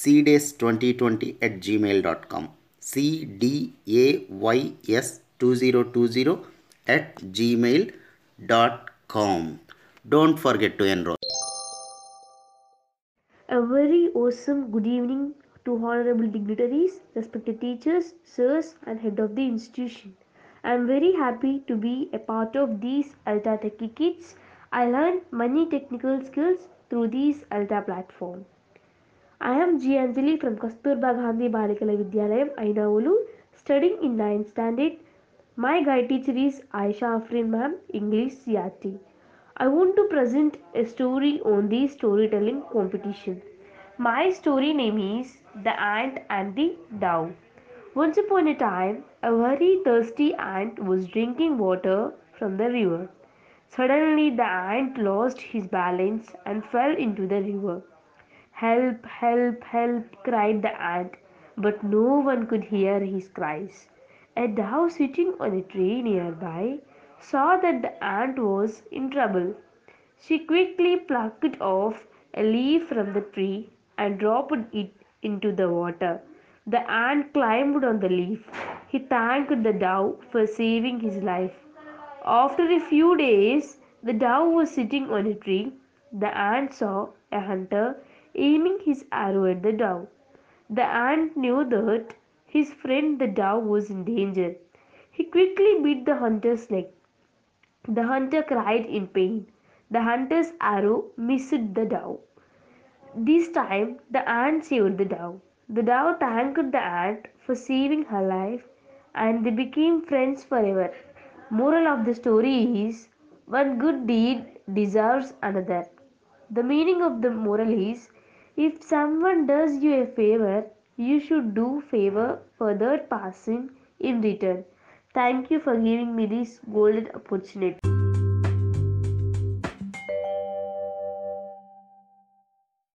cdays2020 at gmail.com cdays2020 at gmail.com don't forget to enroll A very awesome good evening to honorable dignitaries, respected teachers, sirs, and head of the institution. I am very happy to be a part of these ELTA Techie Kids. I learned many technical skills through these ELTA platform. I am G. Anjali from Kasturba Gandhi Balikala Vidyalayam, Ainavolu, studying in 9th standard. My guide teacher is Aisha Afrin ma'am, English CRT. I want to present a story on the storytelling competition. My story name is The Ant and the Dove. Once upon a time, a very thirsty ant was drinking water from the river. Suddenly, the ant lost his balance and fell into the river. Help, help, help, cried the ant, but no one could hear his cries. A dove sitting on a tree nearby saw that the ant was in trouble. She quickly plucked off a leaf from the tree and dropped it into the water. The ant climbed on the leaf. He thanked the dove for saving his life. After a few days, the dove was sitting on a tree. The ant saw a hunter aiming his arrow at the dove. The ant knew that his friend the dove was in danger. He quickly beat the hunter's leg. The hunter cried in pain. The hunter's arrow missed the dove. This time the ant saved the dove. The dove thanked the ant for saving her life and they became friends forever. Moral of the story is one good deed deserves another. The meaning of the moral is if someone does you a favor, you should do favor for that person in return. Thank you for giving me this golden opportunity.